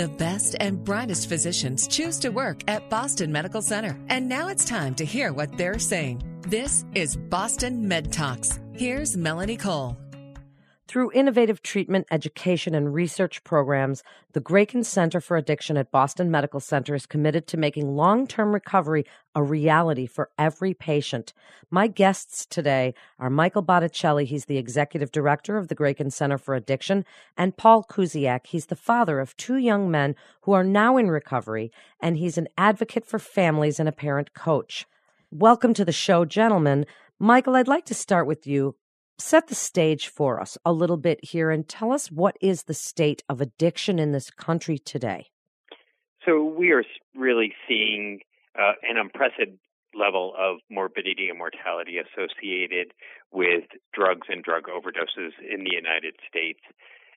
The best and brightest physicians choose to work at Boston Medical Center. And now it's time to hear what they're saying. This is Boston Med Talks. Here's Melanie Cole. Through innovative treatment, education, and research programs, the Grayken Center for Addiction at Boston Medical Center is committed to making long term recovery a reality for every patient. My guests today are Michael Botticelli, he's the executive director of the Grayken Center for Addiction, and Paul Kusiak, he's the father of two young men who are now in recovery, and he's an advocate for families and a parent coach. Welcome to the show, gentlemen. Michael, I'd like to start with you set the stage for us a little bit here and tell us what is the state of addiction in this country today. So we are really seeing uh, an unprecedented level of morbidity and mortality associated with drugs and drug overdoses in the United States.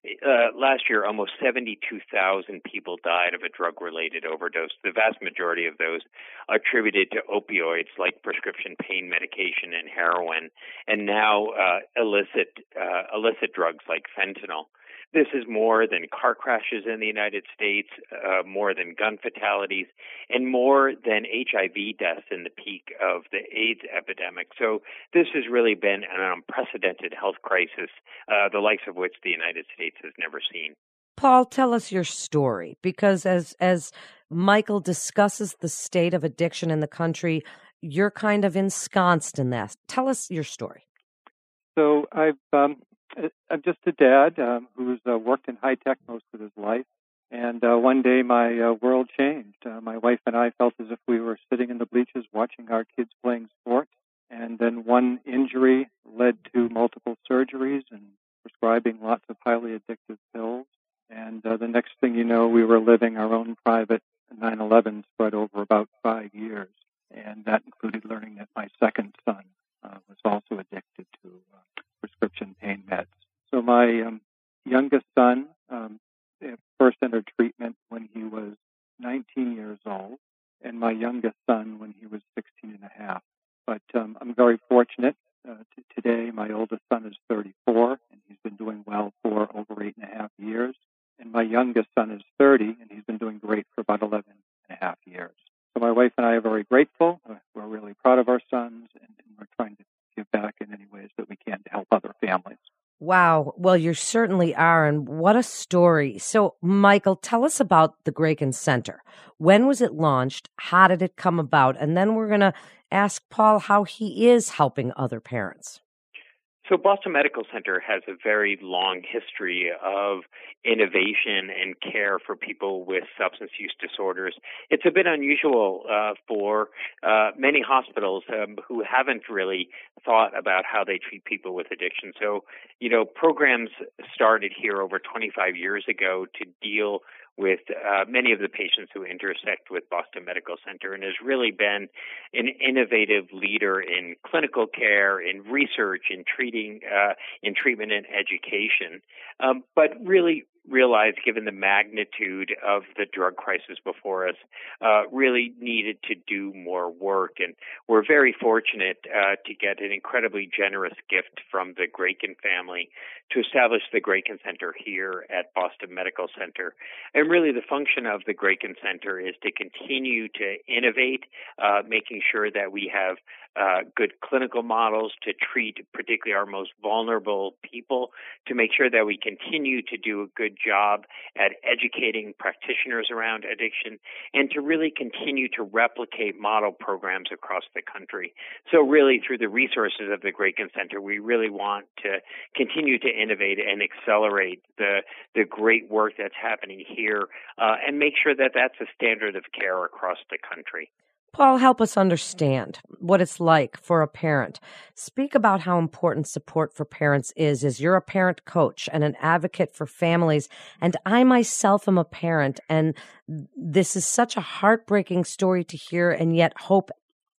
Uh, last year, almost 72,000 people died of a drug related overdose. The vast majority of those attributed to opioids like prescription pain medication and heroin, and now uh, illicit, uh, illicit drugs like fentanyl. This is more than car crashes in the United States, uh, more than gun fatalities, and more than HIV deaths in the peak of the AIDS epidemic. So this has really been an unprecedented health crisis, uh, the likes of which the United States has never seen. Paul, tell us your story because as as Michael discusses the state of addiction in the country, you're kind of ensconced in that. Tell us your story. So I've um, I'm just a dad um, who's uh, worked in high tech most of his life. And uh, one day my uh, world changed. Uh, my wife and I felt as if we were sitting in the bleachers watching our kids playing sports. And then one injury led to multiple surgeries and prescribing lots of highly addictive pills. And uh, the next thing you know, we were living our own private 9 11 spread over about five years. And that included learning that my second son uh, was also addicted to uh, prescription pain meds. So my um, youngest son um, first entered treatment when he was 19 years old, and my youngest son when he was 16 and a half. But um, Very fortunate. Uh, t- today, my oldest son is 34, and he's been doing well for over eight and a half years. And my youngest son is 30, and he's been doing great for about 11 and a half years. So my wife and I are very grateful. Uh, we're really proud of our sons, and, and we're trying to give back in any ways that we can to help other families. Wow. Well, you certainly are. And what a story. So, Michael, tell us about the Grayken Center. When was it launched? How did it come about? And then we're going to ask Paul how he is helping other parents. So, Boston Medical Center has a very long history of innovation and care for people with substance use disorders. It's a bit unusual uh, for uh, many hospitals um, who haven't really thought about how they treat people with addiction. So, you know, programs started here over 25 years ago to deal with uh, many of the patients who intersect with Boston Medical Center and has really been an innovative leader in clinical care, in research, in treating, uh, in treatment and education. Um, but really, realized, given the magnitude of the drug crisis before us, uh, really needed to do more work. And we're very fortunate uh, to get an incredibly generous gift from the Grayken family to establish the Grayken Center here at Boston Medical Center. And really, the function of the Grayken Center is to continue to innovate, uh, making sure that we have uh, good clinical models to treat particularly our most vulnerable people, to make sure that we continue to do a good job at educating practitioners around addiction, and to really continue to replicate model programs across the country. So, really, through the resources of the Grayken Center, we really want to continue to innovate and accelerate the the great work that's happening here, uh, and make sure that that's a standard of care across the country. Paul, help us understand what it's like for a parent. Speak about how important support for parents is, as you're a parent coach and an advocate for families. And I myself am a parent, and this is such a heartbreaking story to hear, and yet hope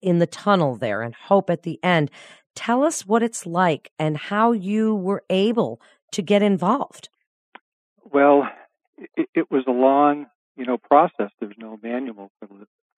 in the tunnel there and hope at the end. Tell us what it's like and how you were able to get involved. Well, it, it was a long, you know, process. There's no manual for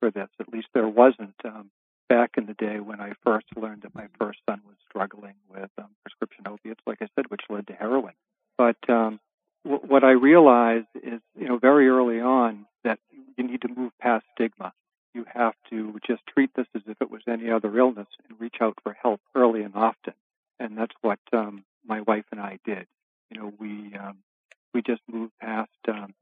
for this. At least there wasn't um, back in the day when I first learned that my first son was struggling with um, prescription opiates, like I said, which led to heroin. But um, w- what I realized is, you know, very early on that you need to move past stigma. You have to just treat this as if it was any other illness and reach out for help early and often. And that's what um, my wife and I did. You know, we um, we just moved past um,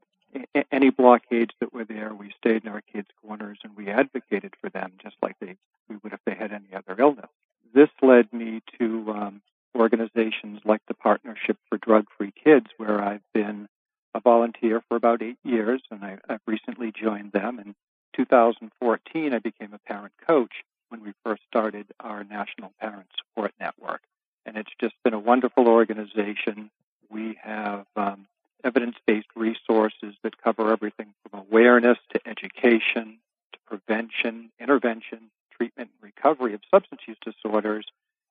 any blockades that were there. We stayed in our kids' corners and we advocated for them just like they we would if they had any other illness. This led me to um, organizations like the Partnership for Drug Free Kids, where I've been a volunteer for about eight years, and I, I've recently joined them. In 2014, I became a parent coach when we first started our National Parent Support Network. And it's just been a wonderful organization. We have um, evidence based resources that cover everything from awareness to education to prevention, intervention, treatment, and recovery of substance use disorders.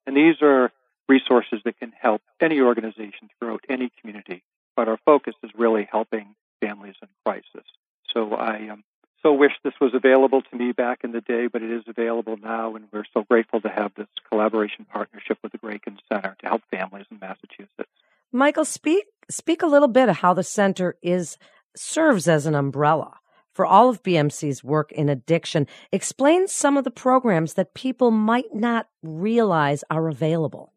And these are resources that can help any organization throughout any community. But our focus is really helping families in crisis. So I um, so wish this was available to me back in the day, but it is available now, and we're so grateful to have this collaboration partnership with the Grayken Center to help families in Massachusetts. Michael, speak speak a little bit of how the center is serves as an umbrella for all of BMC's work in addiction. Explain some of the programs that people might not realize are available.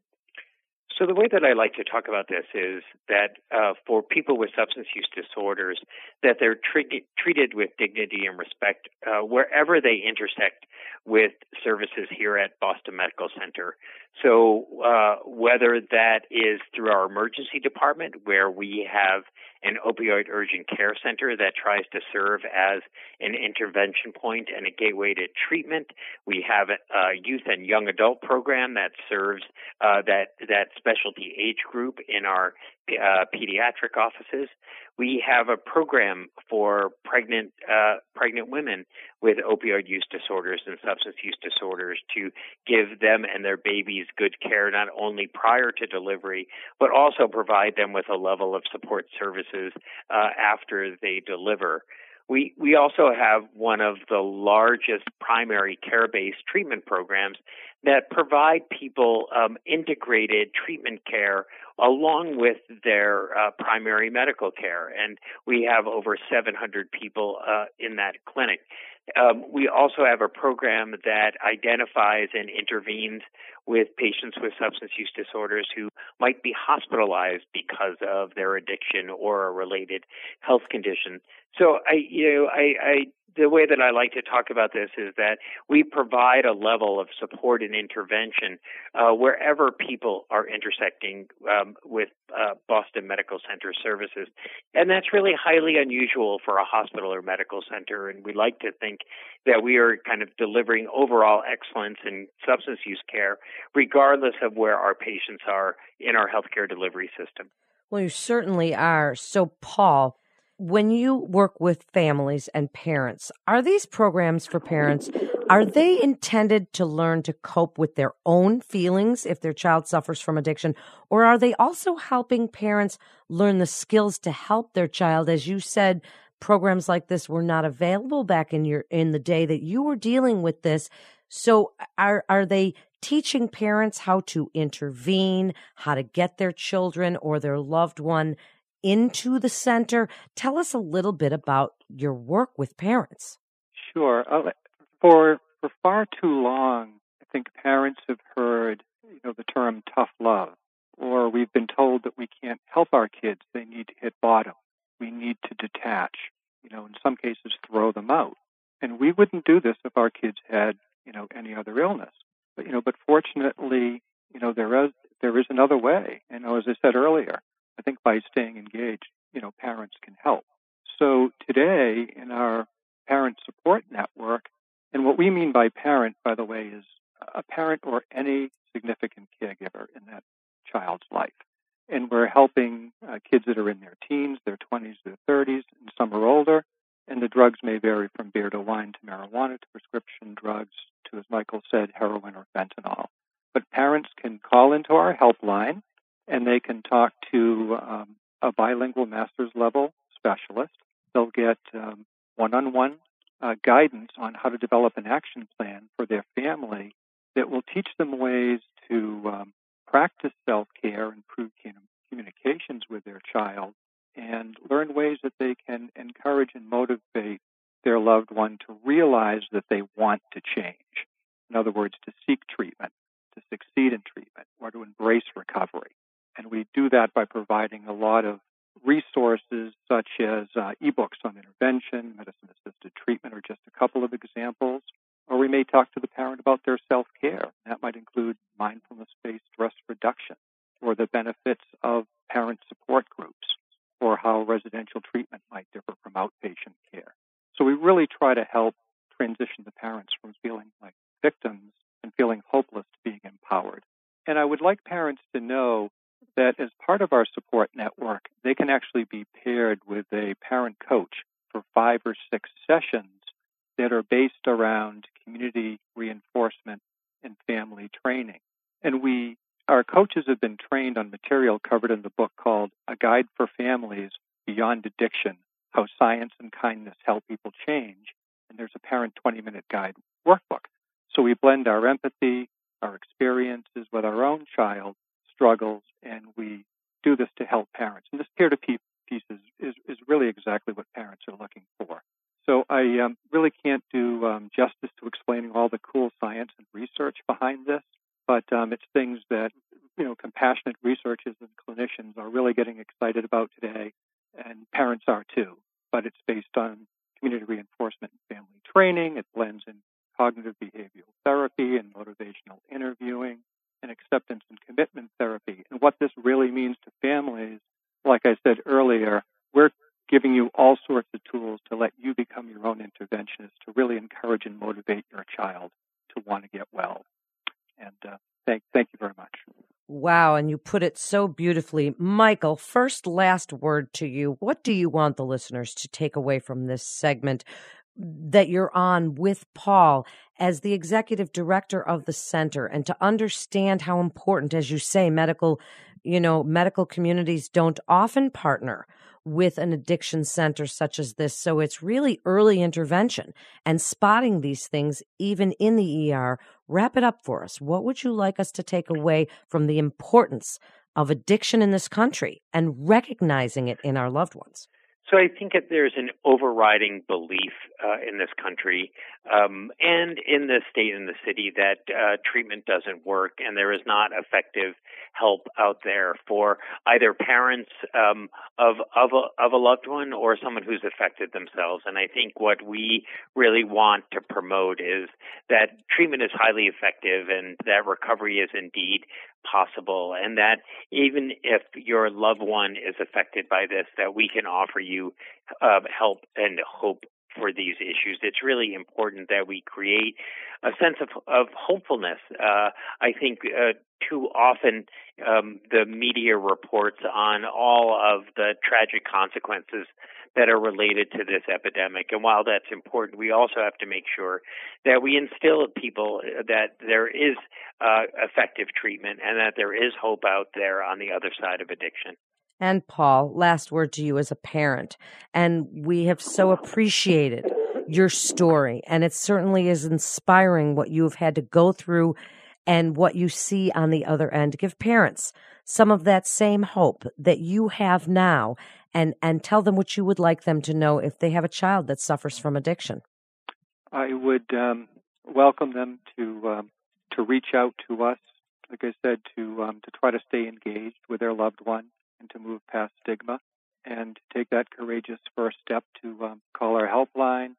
So the way that I like to talk about this is that uh, for people with substance use disorders, that they're tre- treated with dignity and respect uh, wherever they intersect with services here at Boston Medical Center. So uh, whether that is through our emergency department, where we have an opioid urgent care center that tries to serve as an intervention point and a gateway to treatment. We have a youth and young adult program that serves uh, that that specialty age group in our uh, pediatric offices. We have a program for pregnant uh, pregnant women with opioid use disorders and substance use disorders to give them and their babies good care not only prior to delivery but also provide them with a level of support services uh, after they deliver. We we also have one of the largest primary care based treatment programs that provide people um, integrated treatment care along with their uh, primary medical care. And we have over 700 people uh, in that clinic. Um, we also have a program that identifies and intervenes with patients with substance use disorders who might be hospitalized because of their addiction or a related health condition. So I, you know, I, I the way that I like to talk about this is that we provide a level of support and intervention uh, wherever people are intersecting um, with uh, Boston Medical Center services. And that's really highly unusual for a hospital or medical center. And we like to think that we are kind of delivering overall excellence in substance use care, regardless of where our patients are in our healthcare delivery system. Well, you certainly are. So, Paul, when you work with families and parents, are these programs for parents? Are they intended to learn to cope with their own feelings if their child suffers from addiction? Or are they also helping parents learn the skills to help their child? As you said, programs like this were not available back in your in the day that you were dealing with this. So are are they teaching parents how to intervene, how to get their children or their loved one into the center. Tell us a little bit about your work with parents. Sure. Uh, for for far too long, I think parents have heard you know the term tough love, or we've been told that we can't help our kids; they need to hit bottom. We need to detach. You know, in some cases, throw them out. And we wouldn't do this if our kids had you know any other illness. But you know, but fortunately, you know there is there is another way. You know, as I said earlier, I think by staying engaged, you know, parents can help. So today in our parent support network, and what we mean by parent, by the way, is a parent or any significant caregiver in that child's life. And we're helping uh, kids that are in their teens, their 20s, their 30s, and some are older. And the drugs may vary from beer to wine to marijuana to prescription drugs to, as Michael said, heroin or fentanyl. But parents can call into our helpline and they can talk to um, a bilingual master's level specialist. They'll get one on one guidance on how to develop an action plan for their family that will teach them ways to um, practice self care, improve communications with their child, and learn ways that they can encourage and motivate their loved one to realize that they want to change. In other words, to seek treatment, to succeed in treatment, or to embrace recovery. And we do that by providing a lot of resources such as uh, ebooks on intervention, medicine assisted treatment are just a couple of examples. Or we may talk to the parent about their self care. That might include mindfulness based stress reduction or the benefits of parent support groups or how residential treatment might differ from outpatient care. So we really try to help transition the parents from feeling like victims and feeling hopeless to being empowered. And I would like parents to know that as part of our support network, they can actually be paired with a parent coach for five or six sessions that are based around community reinforcement and family training. And we, our coaches have been trained on material covered in the book called A Guide for Families Beyond Addiction How Science and Kindness Help People Change. And there's a parent 20 minute guide workbook. So we blend our empathy, our experiences with our own child struggles, and we do this to help parents. And this peer-to-peer piece is, is, is really exactly what parents are looking for. So I um, really can't do um, justice to explaining all the cool science and research behind this, but um, it's things that you know compassionate researchers and clinicians are really getting excited about today, and parents are too. But it's based on community reinforcement and family training. It blends in cognitive behavioral therapy and motivational interviewing acceptance and commitment therapy. And what this really means to families, like I said earlier, we're giving you all sorts of tools to let you become your own interventionist, to really encourage and motivate your child to want to get well. And uh, thank, thank you very much. Wow, and you put it so beautifully. Michael, first last word to you. What do you want the listeners to take away from this segment that you're on with Paul as the executive director of the center and to understand how important, as you say, medical, you know, medical communities don't often partner with an addiction center such as this. So it's really early intervention and spotting these things even in the ER. Wrap it up for us. What would you like us to take away from the importance of addiction in this country and recognizing it in our loved ones? So I think that there's an overriding belief uh, in this country um, and in the state and the city that uh, treatment doesn't work and there is not effective help out there for either parents um, of of a, of a loved one or someone who's affected themselves. And I think what we really want to promote is that treatment is highly effective and that recovery is indeed possible and that even if your loved one is affected by this that we can offer you uh, help and hope for these issues. It's really important that we create a sense of, of hopefulness. Uh, I think uh, too often um, the media reports on all of the tragic consequences that are related to this epidemic. And while that's important, we also have to make sure that we instill in people that there is uh, effective treatment and that there is hope out there on the other side of addiction. And Paul, last word to you as a parent. And we have so appreciated your story. And it certainly is inspiring what you have had to go through and what you see on the other end. Give parents some of that same hope that you have now and, and tell them what you would like them to know if they have a child that suffers from addiction. I would um, welcome them to um, to reach out to us, like I said, to um, to try to stay engaged with their loved one and to move past stigma and take that courageous first step to um, call our helpline,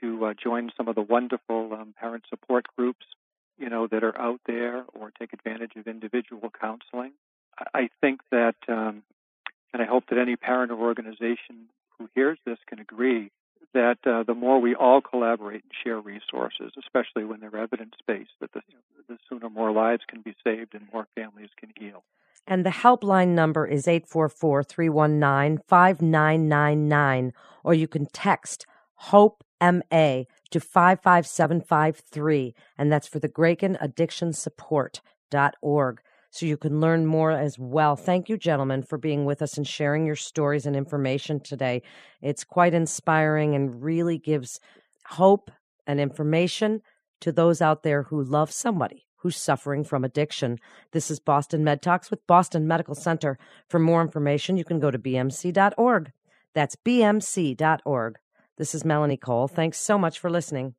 to uh, join some of the wonderful um, parent support groups, you know, that are out there, or take advantage of individual counseling. I think that, um, and I hope that any parent or organization who hears this can agree that uh, the more we all collaborate and share resources, especially when they're evidence based, that the, the sooner more lives can be saved and more families can heal. And the helpline number is 844 319 5999, or you can text HOPE MA to 55753, and that's for the Grayken Addiction Support.org. So you can learn more as well. Thank you, gentlemen, for being with us and sharing your stories and information today. It's quite inspiring and really gives hope and information to those out there who love somebody who's suffering from addiction. This is Boston Med Talks with Boston Medical Center. For more information, you can go to bmc.org. That's bmc.org. This is Melanie Cole. Thanks so much for listening.